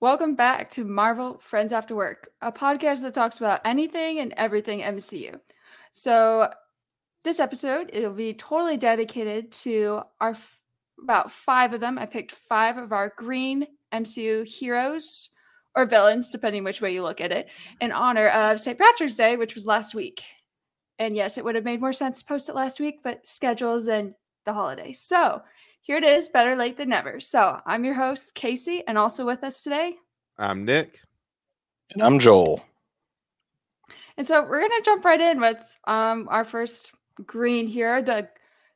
Welcome back to Marvel Friends After Work, a podcast that talks about anything and everything MCU. So, this episode it'll be totally dedicated to our f- about five of them. I picked five of our green MCU heroes or villains, depending which way you look at it, mm-hmm. in honor of St. Patrick's Day, which was last week. And yes, it would have made more sense to post it last week, but schedules and the holidays. So, here it is, better late than never. So I'm your host, Casey, and also with us today. I'm Nick. And I'm Joel. And so we're gonna jump right in with um our first green here. The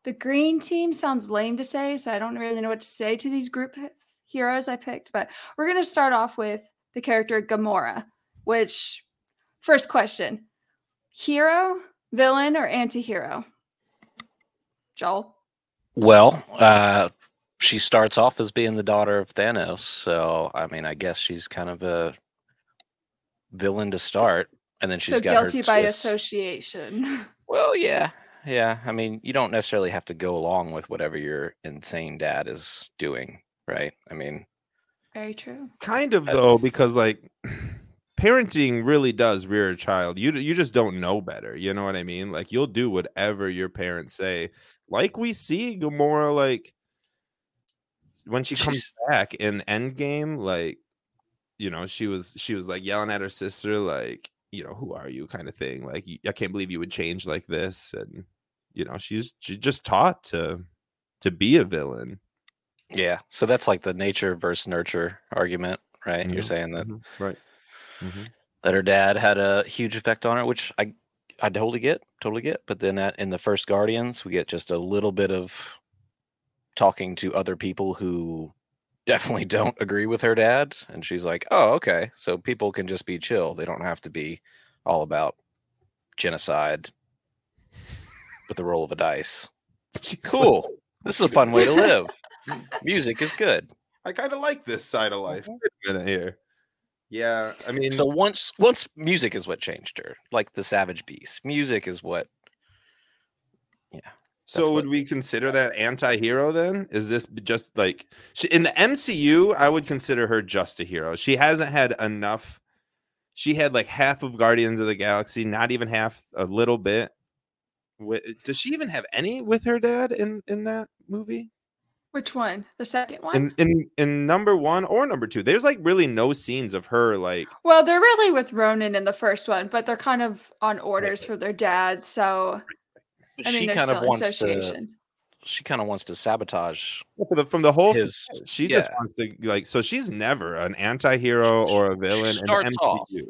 the green team sounds lame to say, so I don't really know what to say to these group heroes I picked, but we're gonna start off with the character Gamora, which first question. Hero, villain, or anti-hero? Joel. Well, uh, she starts off as being the daughter of Thanos, so I mean, I guess she's kind of a villain to start, and then she's so got guilty her by twists. association. Well, yeah, yeah. I mean, you don't necessarily have to go along with whatever your insane dad is doing, right? I mean, Very true. Kind of though, because like parenting really does rear a child. You you just don't know better. You know what I mean? Like you'll do whatever your parents say. Like we see Gamora, like when she comes She's- back in Endgame, like you know, she was she was like yelling at her sister, like you know, who are you, kind of thing. Like I can't believe you would change like this, and you know, she's she's just taught to to be a villain. yeah. So that's like the nature versus nurture argument, right? You're Mhm, saying that mhm, right. Mhm. that her dad had a huge effect on her, which I I totally get, totally get. But then at, in the first Guardians, we get just a little bit of talking to other people who definitely don't agree with her dad, and she's like, "Oh, okay, so people can just be chill; they don't have to be all about genocide with the roll of a dice." She's like, Cool. This is a fun way to live. Music is good. I kind of like this side of life. Wait a minute here. Yeah, I mean, So once once music is what changed her, like the Savage Beast. Music is what Yeah. so that's would what- we consider that anti-hero then? Is this just like she, in the MCU? I would consider her just a hero. She hasn't had enough. She had like half of Guardians of the Galaxy, not even half, a little bit. Does she even have any with her dad in in that movie? Which one? The second one? In in in number one or number two? There's like really no scenes of her like well, they're really with Ronan in the first one, but they're kind of on orders for their dad. So I mean, she there's kind of still wants to association. she kind of wants to sabotage for the, from the whole his She just yeah. wants to like so she's never an anti-hero or a villain in the starts off MCU.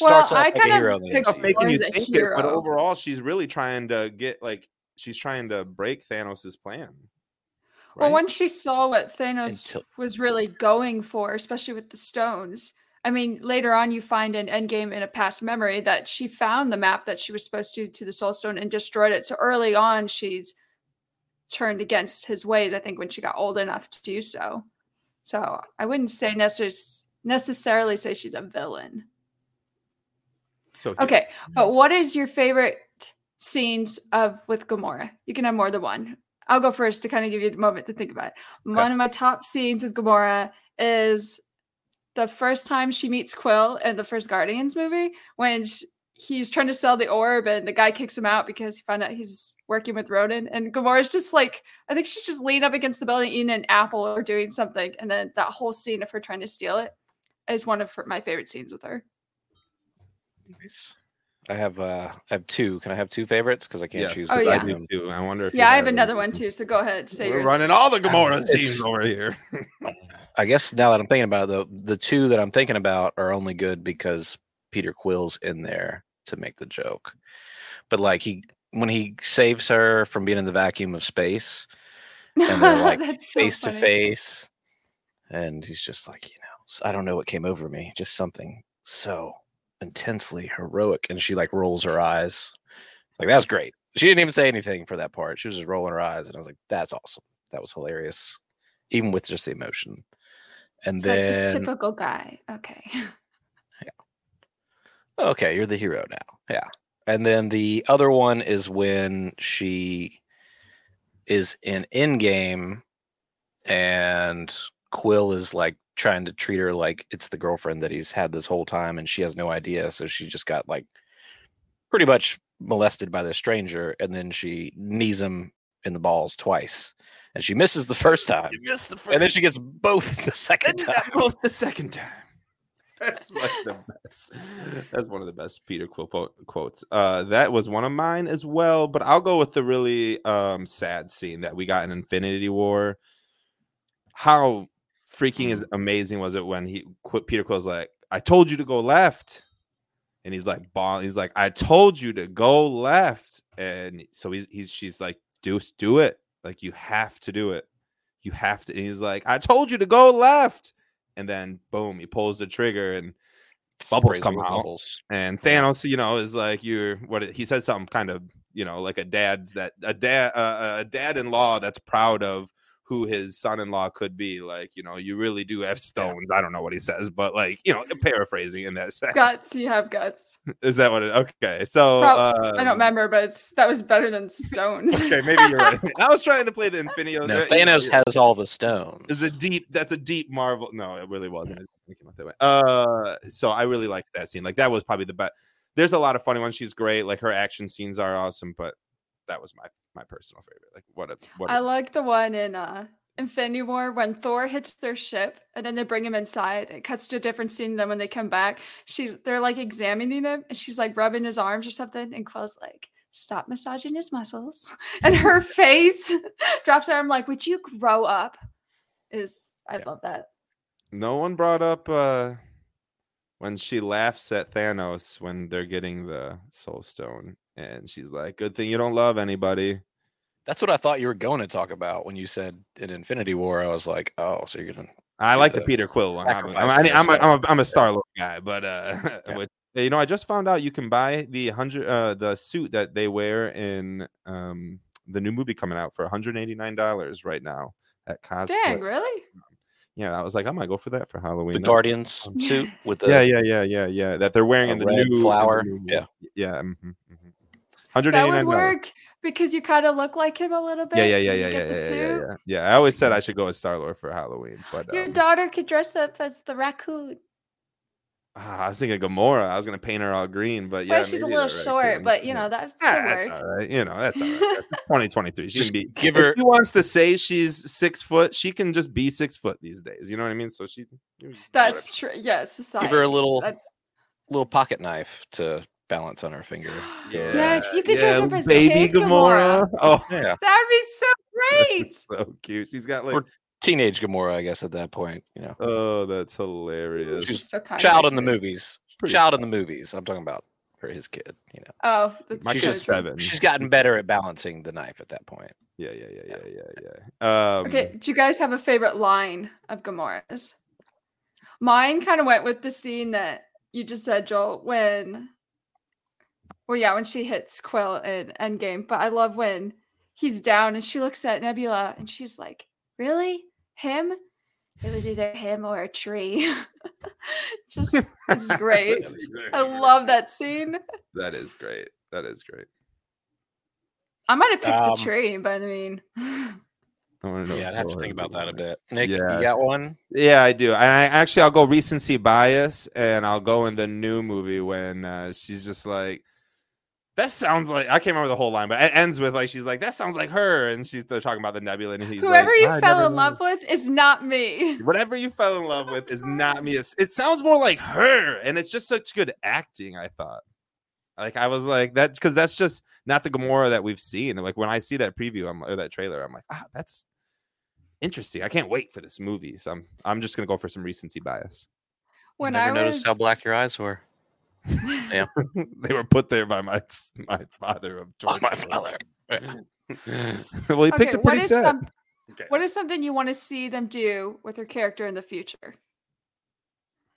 Well, starts I like kind of in the picture- MCU. making you is it think it, but overall she's really trying to get like she's trying to break Thanos's plan. Well, once she saw what Thanos Until- was really going for, especially with the stones. I mean, later on, you find in Endgame in a past memory that she found the map that she was supposed to to the Soul Stone and destroyed it. So early on, she's turned against his ways. I think when she got old enough to do so. So I wouldn't say necess- necessarily say she's a villain. so Okay, mm-hmm. but what is your favorite scenes of with Gamora? You can have more than one. I'll go first to kind of give you a moment to think about it. One of my top scenes with Gamora is the first time she meets Quill in the first Guardians movie when sh he's trying to sell the orb and the guy kicks him out because he found out he's working with Ronan. And Gamora's just like, I think she's just leaning up against the building eating an apple or doing something. And then that whole scene of her trying to steal it is one of her, my favorite scenes with her. Nice. I have uh I have two. Can I have two favorites? Because I can't Yeah. choose. Oh, between yeah. I do them. too. I wonder if Yeah, I have another one too. So go ahead. Say We're yours. running all the Gamora It's- scenes over here. I guess now that I'm thinking about it, though, the two that I'm thinking about are only good because Peter Quill's in there to make the joke. But like he when he saves her from being in the vacuum of space and they're like That's so face to face and he's just like, you know, I don't know what came over me, just something so intensely heroic and she like rolls her eyes. Like that's great. She didn't even say anything for that part. She was just rolling her eyes and I was like, that's awesome. That was hilarious. Even with just the emotion. And It's like the then typical guy. Okay. yeah okay, you're the hero now. Yeah. And then the other one is when she is in Endgame and Quill is like trying to treat her like it's the girlfriend that he's had this whole time, and she has no idea. So she just got like pretty much molested by this stranger, and then she knees him in the balls twice, and she misses the first time, the first. and then she gets both the second time. both the second time. That's like the best. That's one of the best Peter Quill quotes. Uh, that was one of mine as well, but I'll go with the really um sad scene that we got in Infinity War. How freaking is amazing was it when he quit Peter Quill's like, I told you to go left. And he's like, ball, he's like, I told you to go left. And so he's he's she's like, Deuce, do it. Like you have to do it. You have to. And he's like, I told you to go left. And then boom, he pulls the trigger and Bubbles Sprays come out. Bubbles. and Thanos, you know, is like you're what he says something kind of, you know, like a dad's that a dad uh, a dad-in-law that's proud of who his son-in-law could be. Like, you know, you really do have stones. I don't know what he says, but like, you know, paraphrasing in that sense. Guts, you have guts. Is that what it? Okay, so Prob- I don't um, remember, but it's, that was better than stones. Okay, maybe you're right. I was trying to play the Infinity. No, you know, Thanos has all the stones. is a deep that's a deep marvel no it really wasn't I didn't think about it that way. uh so i really liked that scene like that was probably the best there's a lot of funny ones she's great like her action scenes are awesome but that was my my personal favorite like what a what a- I like the one in uh Infinity War when Thor hits their ship and then they bring him inside. It cuts to a different scene than when they come back. She's they're like examining him and she's like rubbing his arms or something, and Quill's like, stop massaging his muscles. And her face drops her. I'm like, would you grow up? Is I Yeah. love that. no one brought up uh when she laughs at thanos when they're getting the soul stone and she's like good thing you don't love anybody That's what I thought you were going to talk about when you said in Infinity War. I was like, oh, so you're gonna I like the the Peter Quill one. I'm, I'm, sacrificing I'm, a, I'm, a, herself. I'm a Star Lord guy, but uh, Yeah. which- you know, I just found out you can buy the hundred uh the suit that they wear in um the new movie coming out for 189 dollars right now at cosplay. Dang, really? Yeah, I was like, I might go for that for Halloween. the Guardians suit with the yeah, yeah, yeah, yeah, yeah. That they're wearing in the red new in the flower, new- yeah. yeah. mhm, mhm. That would work because you kind of look like him a little bit. Yeah, yeah, yeah, when yeah, yeah, yeah, yeah, yeah, yeah. I always said I should go as Star Lord for Halloween, but Your um, daughter could dress up as the raccoon. Ah, I was thinking Gamora. I was gonna paint her all green, but yeah, well, she's a little the short, raccoon. but you know that Ah, still that's work. all right. You know, that's all right. 2023. She Just can be. give if her- she wants to say she's six foot, she can just be six foot these days. You know what I mean? So she. you just- That's true. Yeah, society. give her a little That's little pocket knife to balance on her finger. yes, you could yeah, dress up as baby Gamora. Gamora. Oh, Yeah, That'd be so great. so cute. She's got like. Or- teenage Gamora, I guess at that point. You know, Oh, that's hilarious. She's Still kinda child in the movies. pretty Child in the movies. I'm talking about her, his kid. You know, Oh, that's she's so kid's true. seven. she's gotten better at balancing the knife at that point. Yeah, yeah, yeah, yeah, yeah, yeah. Um, Okay, do you guys have a favorite line of Gamora's? Mine kind of went with the scene that you just said, Joel, when well, yeah, when she hits Quill in Endgame, but I love when he's down and she looks at Nebula and she's like, Really? Him? It was either him or a tree. just it's great. that is great. I love that scene. That is great. That is great. I might have picked Um, the tree, but I mean I Yeah, I'd have to think about that a bit. Nick, Yeah. you got one? Yeah, I do. And I actually I'll go recency bias and I'll go in the new movie when uh, she's just like that sounds like I can't remember the whole line, but it ends with like she's like that sounds like her, and she's they're talking about the nebula. And he's whoever like, you "I fell never in knew." love with is not me. whatever you fell in love with is not me. It's- It sounds more like her, and it's just such good acting. I thought, like I was like that because that's just not the Gamora that we've seen. Like when I see that preview, I'm or that trailer, I'm like, ah, that's interesting. I can't wait for this movie. So I'm I'm just gonna go for some recency bias. When Never I noticed how black your eyes were. they were put there by my my father of Oh, my 24. father. well, he picked a what pretty is set. some Okay. what is something you want to see them do with their character in the future?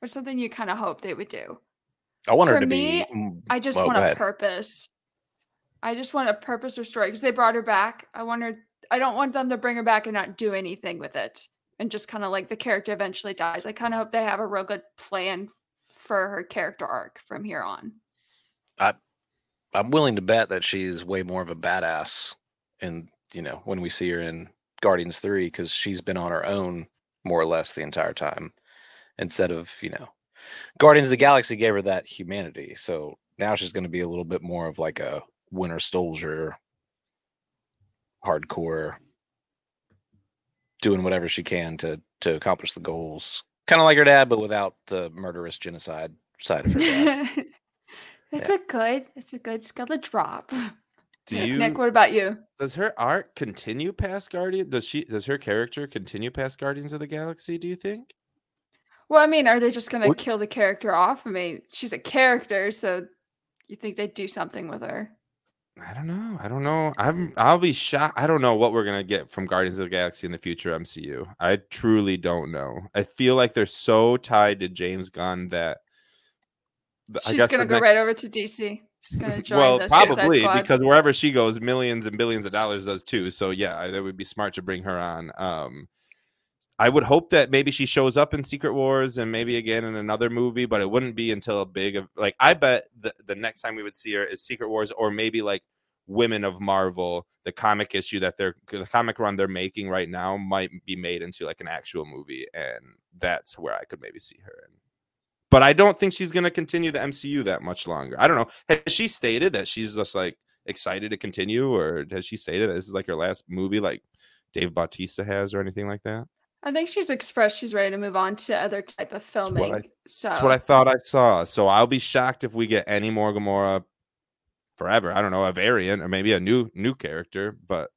Or something you kind of hope they would do? I want her to me, be. I just well, want a ahead. purpose. I just want a purpose or story because they brought her back. I want her. I don't want them to bring her back and not do anything with it, and just kind of like the character eventually dies. I kind of hope they have a real good plan for her character arc from here on. I'm willing to bet that she's way more of a badass in you know when we see her in Guardians Three because she's been on her own more or less the entire time, instead of you know Guardians of the Galaxy gave her that humanity. So now she's going to be a little bit more of like a Winter Soldier, hardcore, doing whatever she can to to accomplish the goals. Kind of like her dad, but without the murderous genocide side of her dad. it's a good, it's a good skill to drop. Do you Nick, what about you? does her art continue past Guardian? Does she does her character continue past Guardians of the Galaxy, do you think? Well, I mean, are they just gonna What- kill the character off? I mean, she's a character, so you think they'd do something with her? I don't know. I don't know. I'm I'll be shocked. I don't know what we're gonna get from Guardians of the Galaxy in the future MCU. I truly don't know. I feel like they're so tied to James Gunn that th- She's gonna go next- right over to DC. She's gonna join well, the probably Squad. because wherever she goes, millions and billions of dollars does too. So yeah, that would be smart to bring her on. Um, I would hope that maybe she shows up in Secret Wars and maybe again in another movie, but it wouldn't be until a big like I bet the, the next time we would see her is Secret Wars or maybe like Women of Marvel, the comic issue that they're the comic run they're making right now might be made into like an actual movie, and that's where I could maybe see her in. But I don't think she's gonna continue the MCU that much longer. I don't know. Has she stated that she's just like excited to continue, or has she stated that this is like her last movie, like Dave Bautista has, or anything like that? I think she's expressed she's ready to move on to other type of what filming. I- so That's what I thought I saw. So I'll be shocked if we get any more Gamora forever. I don't know, a variant or maybe a new new character. But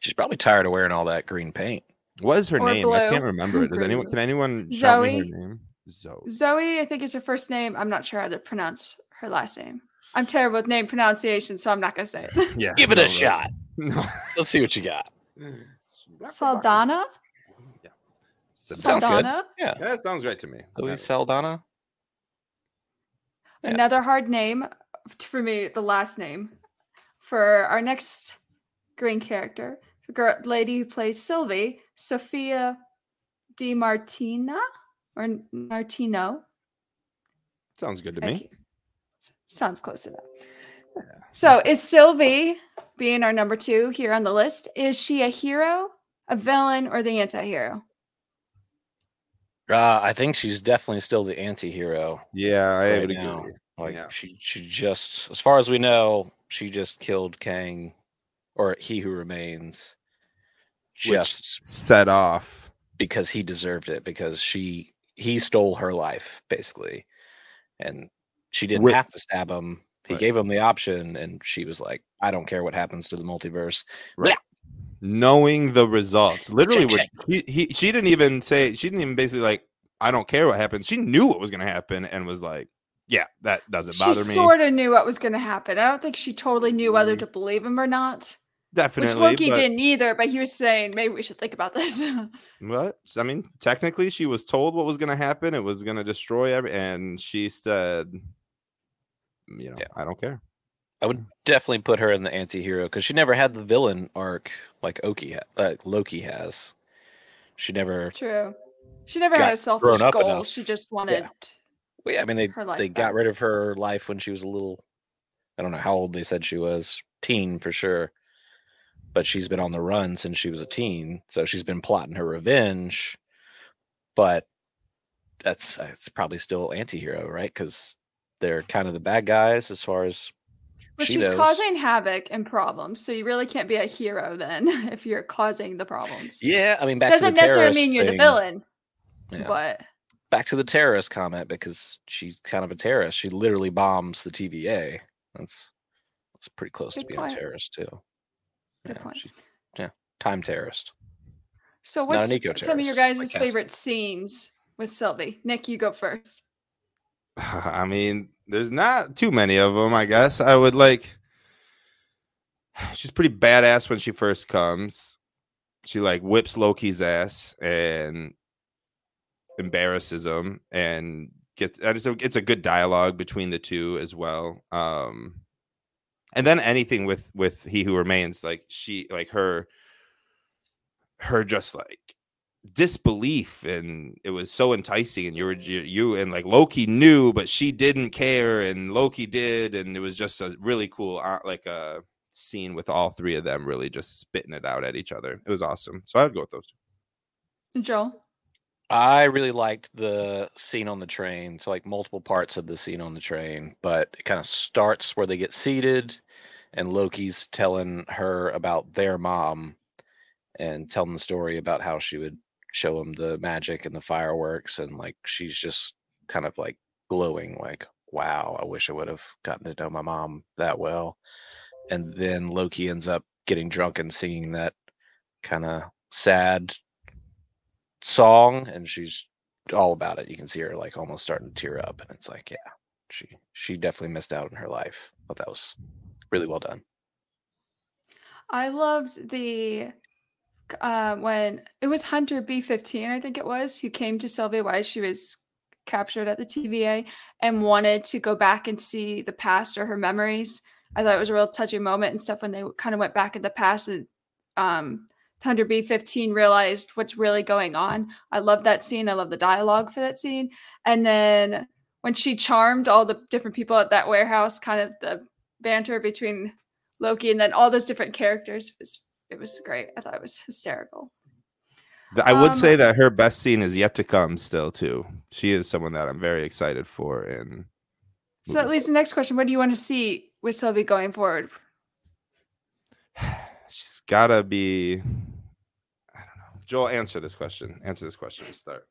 She's probably tired of wearing all that green paint. what is her Or name? I can't remember it. Does anyone can anyone shout me her Zoe. name? Zoe. Zoe, I think is her first name. I'm not sure how to pronounce her last name. I'm terrible with name pronunciation, so I'm not gonna say it. Yeah. Give it no, a right. shot. No. Let's see what you got. Saldana? Yeah. Sounds good. Saldana? Yeah. That sounds right to me. Zoe Yeah. Saldana. Yeah. Another hard name for me, the last name for our next green character, the girl, lady who plays Sylvie, Sophia Di Martina or Martino. Sounds good to I me. can't- Sounds close enough. So, is Sylvie being our number two here on the list? Is she a hero, a villain, or the anti-hero? Uh, I think she's definitely still the anti-hero. Yeah, I Right would now. agree. Like Yeah. she she just as far as we know, she just killed Kang or he who remains Which just set off. because he deserved it because she he stole her life basically. And she didn't have to stab him. He Right. gave him the option and she was like, I don't care what happens to the multiverse. Knowing the results. Literally, Check, would, he, he she didn't even say she didn't even basically like I don't care what happens. She knew what was going to happen and was like, yeah, that doesn't She bother me. She sort of knew what was going to happen. I don't think she totally knew whether Mm. to believe him or not. Definitely, Which Loki but, didn't either, but he was saying maybe we should think about this. What I mean, technically, she was told what was going to happen. It was going to destroy every, and she said, you know, Yeah. I don't care. I would definitely put her in the anti-hero because she never had the villain arc like Oki ha- like Loki has. She never True. She never had a selfish goal. enough. She just wanted. Well, yeah, I mean they they got rid of her life when she was a little I don't know how old they said she was, teen for sure. But she's been on the run since she was a teen, so she's been plotting her revenge. But that's uh, it's probably still anti-hero, right? Cuz they're kind of the bad guys as far as But she she's knows. causing havoc and problems, so you really can't be a hero then if you're causing the problems. Yeah, I mean back Doesn't to the necessarily mean you're the villain, yeah. but back to the terrorist comment because she's kind of a terrorist. She literally bombs the TVA. That's that's pretty close to being point. a terrorist too. Good yeah, point. she- yeah, time terrorist. so what's some of your guys' favorite scenes with Sylvie? Nick, you go first. I mean, there's not too many of them. I guess I would like. She's pretty badass when she first comes. She like whips Loki's ass and embarrasses him, and gets. It's a, it's a good dialogue between the two as well. Um, and then anything with with He Who Remains, like she, like her, her just like disbelief and it was so enticing and you were you, you and like loki knew but she didn't care and loki did and it was just a really cool uh, like a scene with all three of them really just spitting it out at each other it was awesome so i would go with those two Joel. I really liked the scene on the train. So like multiple parts of the scene on the train, but it kind of starts where they get seated and Loki's telling her about their mom and telling the story about how she would show him the magic and the fireworks and like she's just kind of like glowing like wow, I wish I would have gotten to know my mom that well. And then Loki ends up getting drunk and singing that kind of sad song and she's all about it. You can see her like almost starting to tear up and it's like, yeah, she she definitely missed out in her life. But that was really well done. I loved the uh, when it was Hunter B15, I think it was, who came to Sylvia while she was captured at the TVA and wanted to go back and see the past or her memories. I thought it was a real touching moment and stuff when they kind of went back in the past and um, Hunter B15 realized what's really going on. I love that scene. I love the dialogue for that scene. And then when she charmed all the different people at that warehouse, kind of the banter between Loki and then all those different characters was it was great. I thought it was hysterical. I would Um, say that her best scene is yet to come still too. She is someone that I'm very excited for and So that leads to the next question. What do you want to see with Sylvie going forward? she's gotta be I don't know. Joel, answer this question. Answer this question to start.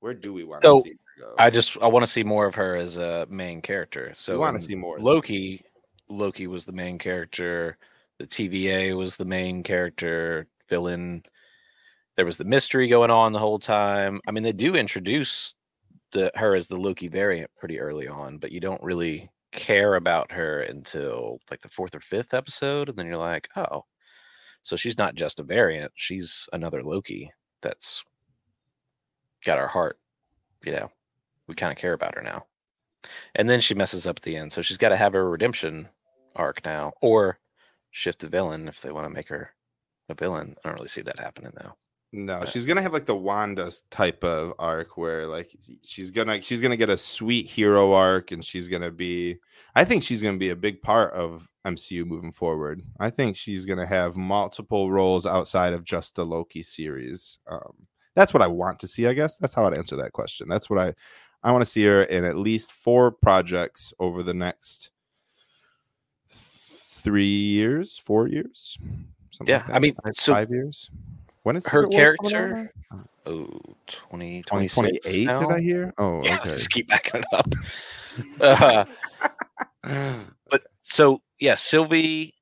Where do we want So, to see her go? I just I want to see more of her as a main character. So we want to see more. Loki, Loki was the main character. The TVA was the main character villain. There was the mystery going on the whole time. I mean, they do introduce the her as the Loki variant pretty early on, but you don't really care about her until like the fourth or fifth episode, and then you're like, oh, so she's not just a variant; she's another Loki that's got our heart. You know, we kind of care about her now and then she messes up at the end. So she's got to have her redemption arc now, or shift to villain if they want to make her a villain. I don't really see that happening though. No, she's gonna have like the Wanda type of arc where like she's gonna she's gonna get a sweet hero arc and she's gonna be I think she's gonna be a big part of MCU moving forward. I think she's gonna have multiple roles outside of just the Loki series. Um, that's what I want to see, I guess. That's how I'd answer that question. That's what I I want to see her in at least four projects over the next three years, four years. Something Yeah, like I mean, five, so five years. When is her Secret War coming out character-? Oh, 20, 2028 26 did? I hear? Oh, Yeah, okay. just keep backing it up. Uh, but so yeah, Sylvie,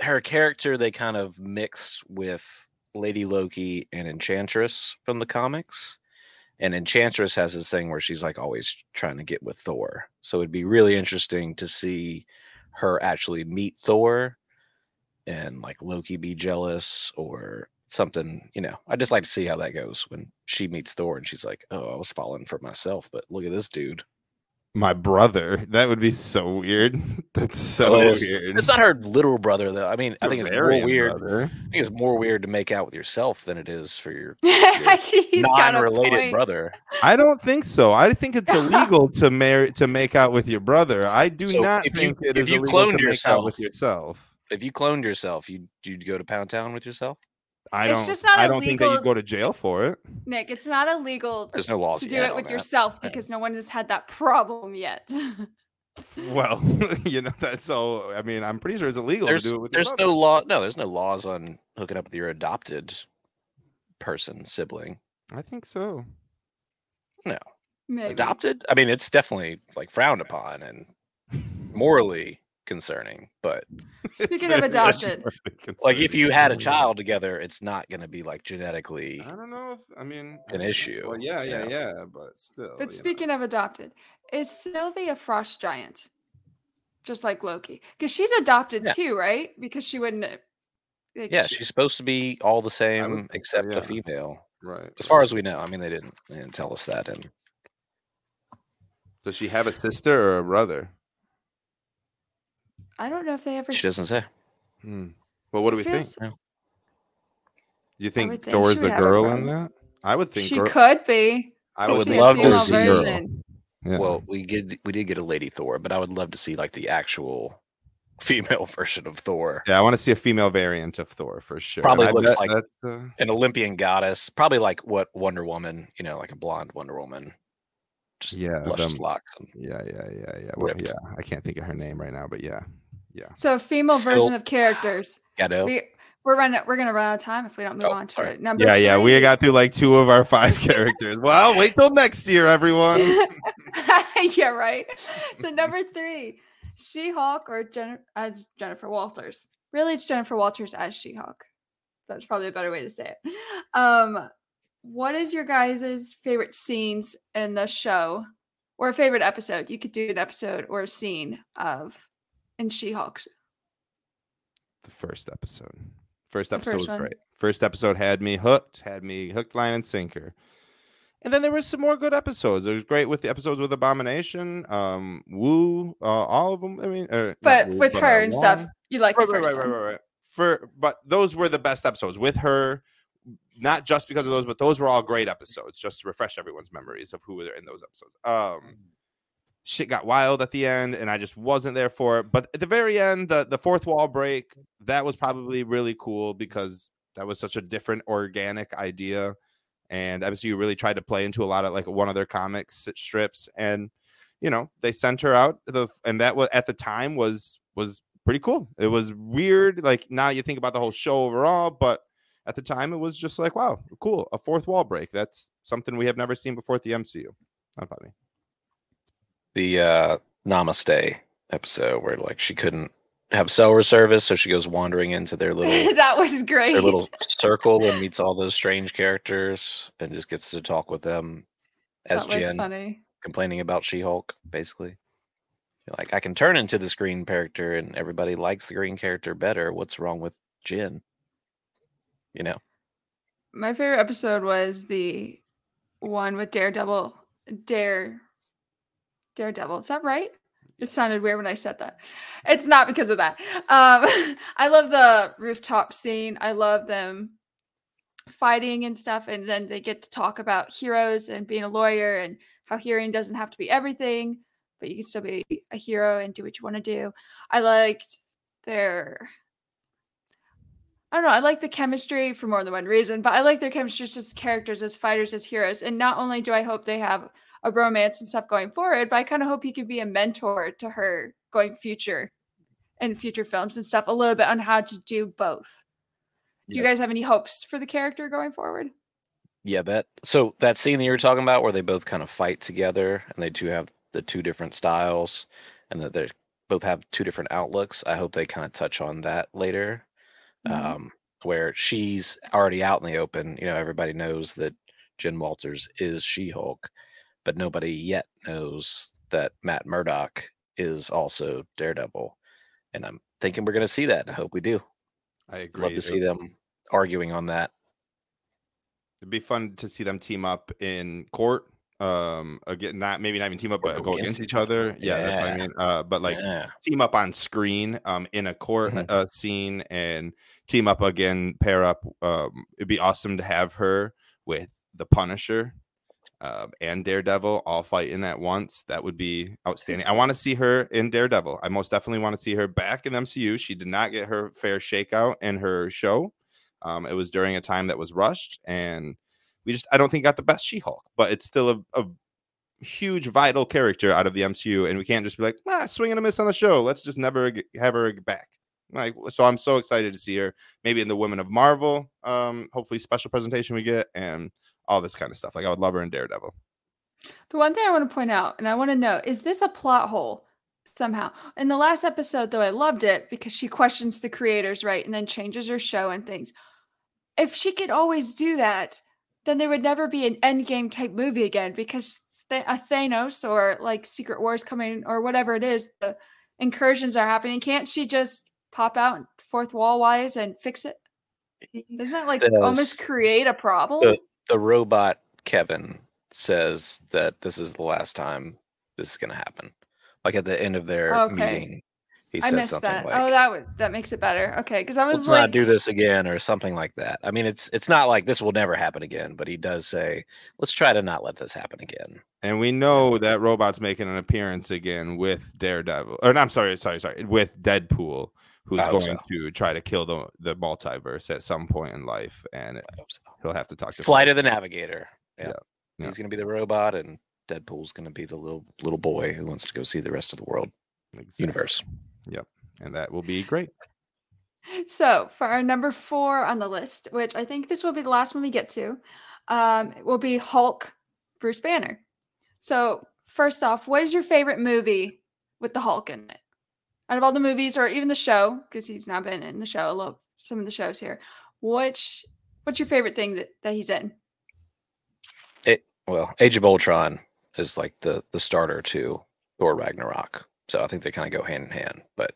her character they kind of mixed with Lady Loki and Enchantress from the comics. And Enchantress has this thing where she's like always trying to get with Thor. So it'd be really interesting to see her actually meet Thor and like Loki be jealous or something, you know. I just like to see how that goes when she meets Thor and she's like, "Oh, I was falling for myself, but look at this dude." My brother. That would be so weird. That's so Oh, it is. weird. It's not her literal brother though. I mean, I think it's more weird. brother. I think it's more weird to make out with yourself than it is for your He's got a non-related brother. I don't think so. I think it's illegal to marry to make out with your brother. I do So not if you- think it if is you illegal cloned to make out with yourself- yourself. If you cloned yourself, you you'd go to Pound Town with yourself. I It's don't. just not I don't think that you illegal- go to jail for it. Nick, it's not illegal There's no laws to do it with that. yourself because no one has had that problem yet. Well, you know that. so. I mean, I'm pretty sure it's illegal There's to do it with. there's brother. no law. No, there's no laws on hooking up with your adopted person sibling. I think so. No. Maybe. Adopted? I mean, it's definitely like frowned upon and morally concerning. But Speaking of adopted, like, if you had a child together, it's not going to be like genetically. I don't know if I mean An I- issue, Well, yeah, yeah, you yeah, but still. you But know. speaking of adopted, is Sylvie a frost giant? Just like Loki. Because she's adopted Yeah. too, right? Because she wouldn't. uh, like, Yeah, she- she's supposed to be all the same think so, except yeah. a female, right. as far as we know. I mean, they didn't, they didn't tell us that. And Does she have a sister or a brother? I don't know if they ever. she s- doesn't say. Hmm. Well, what do we think? You think think Thor's the would have a girl in that? I would think. She girl- could be. I I would would see think a love to see- version. Yeah. Well, we did we did get a lady Thor, but I would love to see like the actual female version of Thor. Yeah, I want to see a female variant of Thor for sure. Probably And looks bet like- uh, An Olympian goddess, probably like what Wonder Woman, you know, like a blonde Wonder Woman. Just Yeah, luscious them- locks. And, yeah, yeah, yeah, yeah. Well, yeah, I can't think of her name right now, but yeah, yeah. So a female So- version of characters. Ghetto. We we're running we're gonna run out of time if we don't move Oh, on to sorry. it. Number Yeah, yeah, we got through like two of our five characters. Well, wait till next year, everyone. yeah, right. So number three, She-Hulk or Jen- as Jennifer Walters. Really, it's Jennifer Walters as She-Hulk. That's probably a better way to say it. Um, what is your guys' favorite scenes in the show, or a favorite episode? You could do an episode or a scene of in She-Hulk. the first episode. First episode first was one. great. First episode had me hooked, had me hooked, line, and sinker. And then there was some more good episodes. It was great with the episodes with Abomination, um, Woo, uh, all of them. I mean, uh, But Woo, with uh, her and stuff, you like right, the right, first right, right, one. right, right. For but those were the best episodes with her. Not just because of those, but those were all great episodes. Just to refresh everyone's memories of who were in those episodes. Um, shit got wild at the end, and I just wasn't there for it. But at the very end, the the fourth wall break that was probably really cool because that was such a different organic idea, and MCU really tried to play into a lot of like one of their comics strips, and you know they sent her out the and that was at the time was was pretty cool. It was weird. Like now you think about the whole show overall, but at the time it was just like, wow, cool. A fourth wall break. That's something we have never seen before at the MCU. Not funny. The uh Namaste episode where like she couldn't have cell service, so she goes wandering into their little that was great. their little circle and meets all those strange characters and just gets to talk with them as that was Jen funny. complaining about She-Hulk, basically. You're like, I can turn into this green character and everybody likes the green character better. What's wrong with Jen? You know, My favorite episode was the one with Daredevil. Dare Daredevil. Is that right? It sounded weird when I said that. It's not because of that. Um, I love the rooftop scene. I love them fighting and stuff, and then they get to talk about heroes and being a lawyer and how hearing doesn't have to be everything, but you can still be a hero and do what you want to do. I liked their I don't know. I like the chemistry for more than one reason, but I like their chemistry just as characters, as fighters, as heroes. And not only do I hope they have a romance and stuff going forward, but I kind of hope he could be a mentor to her going future and future films and stuff a little bit on how to do both. Do you guys have any hopes for the character going forward? yeah, that so that scene that you were talking about where they both kind of fight together and they do have the two different styles and that they both have two different outlooks. I hope they kind of touch on that later. Mhm. um, where she's already out in the open. You know, everybody knows that Jen Walters is She Hulk, but nobody yet knows that Matt Murdock is also Daredevil. And I'm thinking we're going to see that. I hope we do. I agree. Love to see them arguing on that. It'd be fun to see them team up in court. Um, again, not maybe not even team up, but go go against against each each other. Yeah, that's what I mean. Uh, but like yeah. team up on screen, um, in a court Mhm. uh, scene, and team up again, pair up. Um, it'd be awesome to have her with the Punisher. Um, and Daredevil all fighting at once. That would be outstanding. I want to see her in Daredevil. I most definitely want to see her back in MCU. She did not get her fair shakeout in her show. Um, it was during a time that was rushed, and we just I don't think got the best She-Hulk, but it's still a, a huge vital character out of the MCU, and we can't just be like, ah, swing and a miss on the show. Let's just never have her back. Like, so I'm so excited to see her maybe in the Women of Marvel, um, hopefully special presentation we get, and all this kind of stuff. Like I would love her in Daredevil. The one thing I want to point out, and I want to know, is this a plot hole somehow? In the last episode, though, I loved it because she questions the creators, right? And then changes her show and things. If she could always do that, then there would never be an endgame type movie again because Th- a Thanos or like Secret Wars coming or whatever it is, the incursions are happening. Can't she just pop out fourth wall wise and fix it? Doesn't that like almost create a problem? The, the robot Kevin says that this is the last time this is going to happen. Like at the end of their oh, Okay. meeting, He I says missed something that. like, oh, that would that makes it better. Okay, because I was "Let's like, not do this again" or something like that. I mean, it's it's not like this will never happen again, but he does say, "Let's try to not let this happen again." And we know that robot's making an appearance again with Daredevil. Or no, I'm sorry, sorry, sorry, with Deadpool, who's going so. to try to kill the the multiverse at some point in life, and I so. he'll have to talk to Flight someone. of the Navigator. Yeah. Yeah, yeah. He's gonna be the robot, and Deadpool's gonna be the little little boy who wants to go see the rest of the world Exactly. universe. Yep, and that will be great. So for our number four on the list, which I think this will be the last one we get to, um, will be Hulk, Bruce Banner. So first off, what is your favorite movie with the Hulk in it? Out of all the movies, or even the show, because he's now been in the show a little, some of the shows here. Which what's your favorite thing that, that he's in? It well, Age of Ultron is like the the starter to Thor Ragnarok. So I think they kind of go hand in hand. But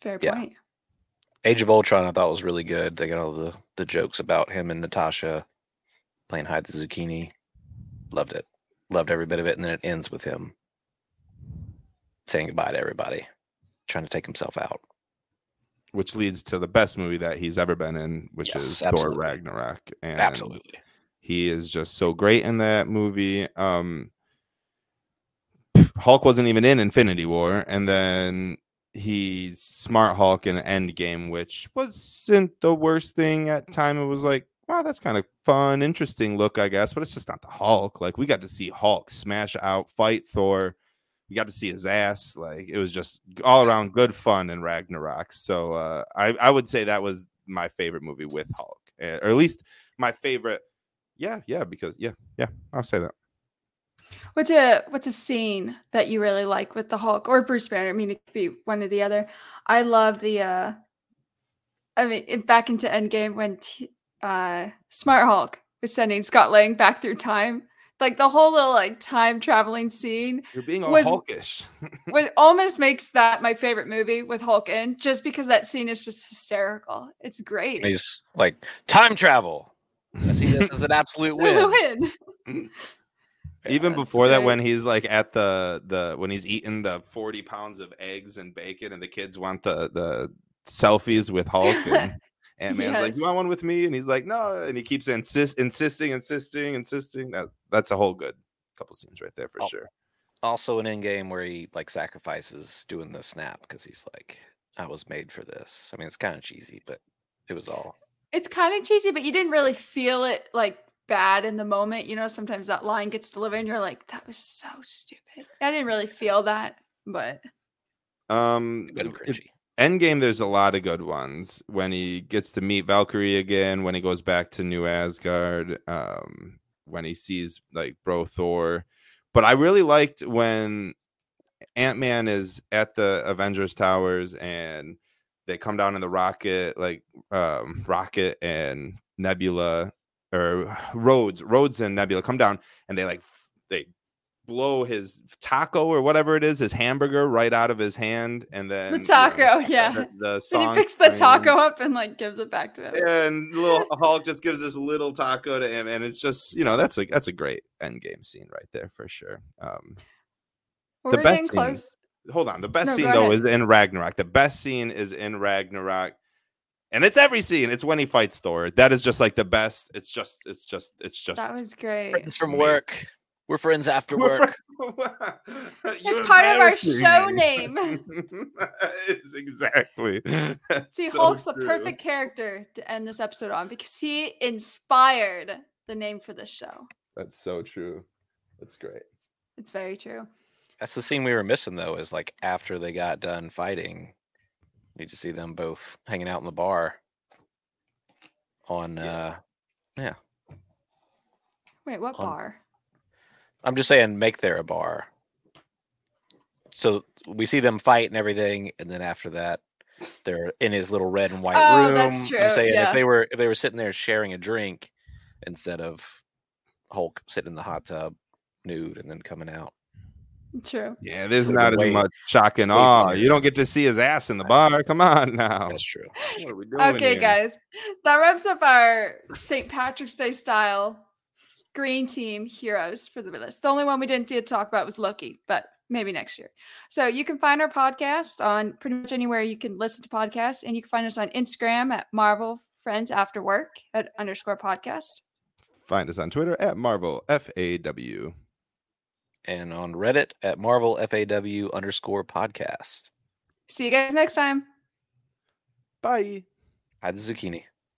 Fair Yeah. point. Age of Ultron I thought was really good. They got all the the jokes about him and Natasha playing hide the zucchini. Loved it. Loved every bit of it. And then it ends with him saying goodbye to everybody, trying to take himself out. Which leads to the best movie that he's ever been in, which Yes, is absolutely. Thor Ragnarok. And Absolutely. He is just so great in that movie. Um Hulk wasn't even in Infinity War, and then he's Smart Hulk in Endgame, which wasn't the worst thing at time. It was like, wow, that's kind of fun, interesting look, I guess, but it's just not the Hulk. Like we got to see Hulk smash out, fight Thor. We got to see his ass. Like it was just all around good fun in Ragnarok. So uh, I I would say that was my favorite movie with Hulk, eh, or at least my favorite. Yeah, yeah, because yeah, yeah, I'll say that. What's a what's a scene that you really like with the Hulk or Bruce Banner? I mean, it could be one or the other. I love the. uh I mean, back into Endgame when t- uh Smart Hulk was sending Scott Lang back through time, like the whole little like time traveling scene, You're being all Was- Hulkish. what almost makes that my favorite movie with Hulk in, just because that scene is just hysterical. It's great. He's like, time travel. I see this as an absolute win. Win. Mm. Even that's before that, when he's like at the the when he's eating the forty pounds of eggs and bacon, and the kids want the the selfies with Hulk, and Ant Man's like, "You want one with me?" And he's like, "No," and he keeps insist insisting, insisting, insisting. That that's a whole good couple scenes right there for Oh. sure. Also, an Endgame where he like sacrifices doing the snap because he's like, I was made for this. I mean, it's kind of cheesy, but it was all. it's kind of cheesy, but you didn't really feel it like bad in the moment. You know, sometimes that line gets delivered and you're like, that was so stupid. I didn't really feel that, but Um, Good and cringy. Endgame, there's a lot of good ones. When he gets to meet Valkyrie again, when he goes back to New Asgard, um, when he sees like Bro Thor. But I really liked when Ant Man is at the Avengers Towers and they come down in the rocket, like um, Rocket and Nebula or Rhodes, Rhodes and Nebula come down and they like they blow his taco or whatever it is, his hamburger right out of his hand, and then you know, taco, yeah. the, the then song he picks the playing, taco up and like gives it back to him. and little Hulk just gives this little taco to him, and it's just you know that's a that's a great Endgame scene right there for sure. Um, the we're best scene- close. hold on, the best No, scene though ahead. is in Ragnarok. The best scene is in Ragnarok. And it's every scene. It's when he fights Thor. That is just like the best. It's just, it's just, it's just. That was great. Friends from work. We're friends after We're work. It's part of our show name. it's exactly. That's See, so Hulk's the perfect character to end this episode on because he inspired the name for this show. That's so true. That's great. It's very true. That's the scene we were missing though, is like after they got done fighting. Need to see them both hanging out in the bar on Yeah. uh Wait, what On- bar? I'm just saying make there a bar. So we see them fight and everything, and then after that, they're in his little red and white Oh, room. that's true, I'm saying yeah. if they were if they were sitting there sharing a drink instead of Hulk sitting in the hot tub nude and then coming out. True. Yeah, there's Could've not as way- much shock and way awe. funnier. You don't get to see his ass in the bar. Come on now. That's true. What are we doing Okay, here? guys, that wraps up our St. Patrick's Day style green team heroes for the list. The only one we didn't get to talk about was Loki, but maybe next year. So you can find our podcast on pretty much anywhere you can listen to podcasts, and you can find us on Instagram at Marvel Friends After Work at underscore podcast. Find us on Twitter at Marvel FAW. And on Reddit at Marvel FAW underscore podcast. See you guys next time. Bye. Hide the zucchini.